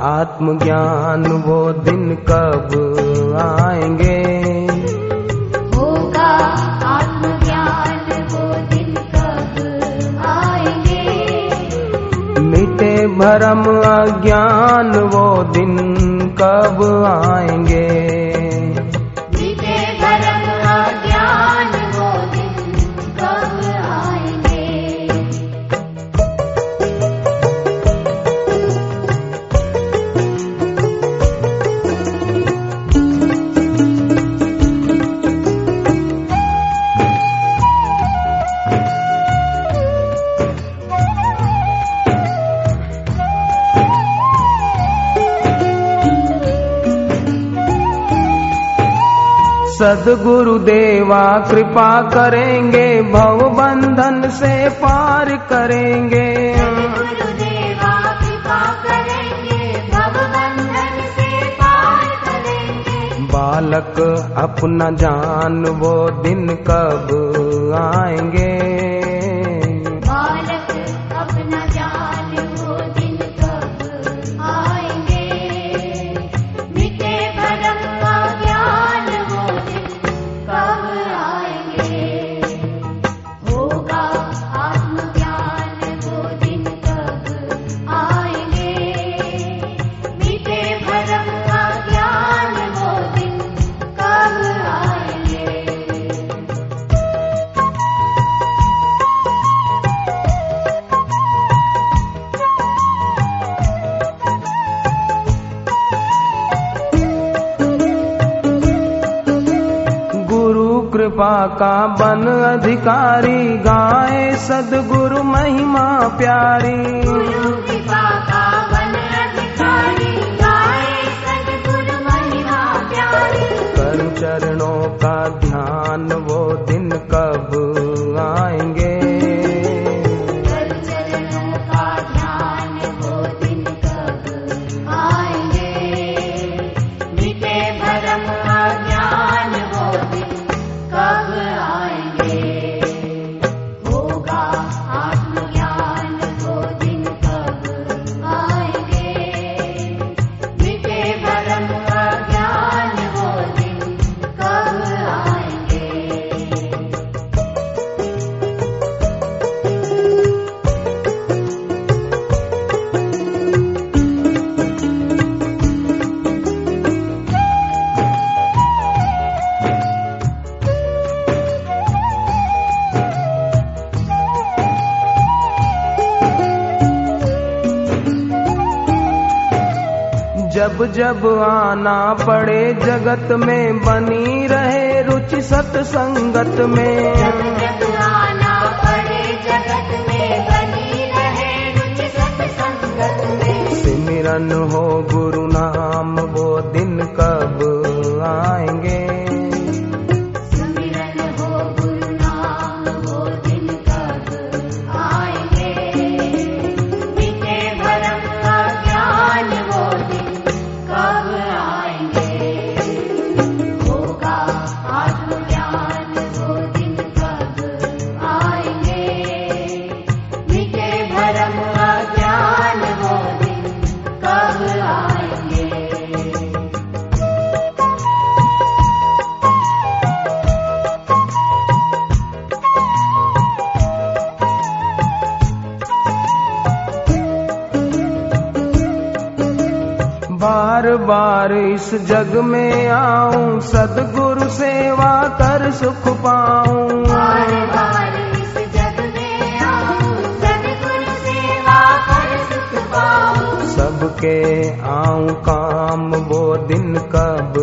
आत्मज्ञान वो दिन कब आएँगे? होगा आत्मज्ञान वो दिन कब आएँगे? मिटे भरम अज्ञान वो दिन कब आएँगे? सदगुरु देवा कृपा करेंगे भव बंधन से पार करेंगे। कृपा करेंगे भव बंधन से पार करेंगे। बालक अपना जान वो दिन कब आएँगे? कृपा का बन अधिकारी गाए सदगुरु महिमा प्यारी। कर चरणों का ध्यान वो जब जब आना पड़े जगत में बनी रहे रुचि सत्संगत में। जब आना पड़े जगत में बनी रहे रुचि सत्संगत में। सिमरन हो गुरु नाम वो दिन कब आएँगे बार बार इस जग में आऊँ सदगुरु सेवा कर सुख पाऊँ। बार बार इस जग में आऊँ सेवा कर सुख पाऊँ। सबके आऊँ काम वो दिन कब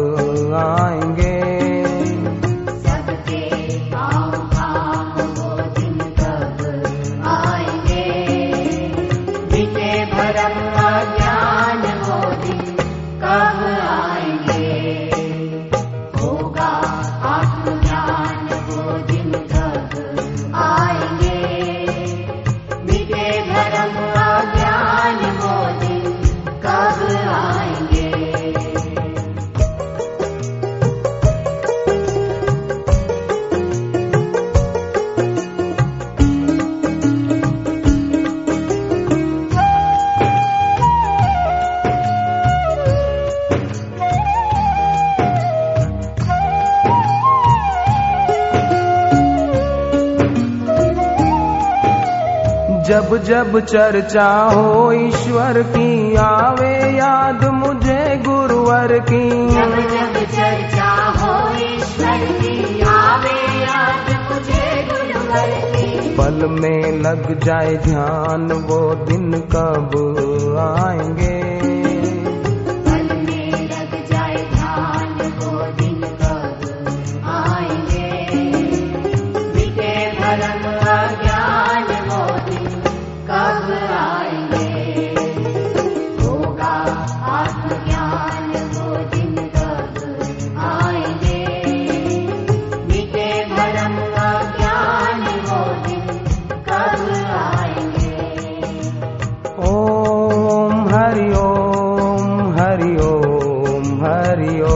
जब जब चर्चा हो ईश्वर की आवे याद मुझे गुरुवर की। जब जब चर्चा हो ईश्वर की आवे याद मुझे गुरुवर की। पल में लग जाए ध्यान वो दिन कब आएँगे? para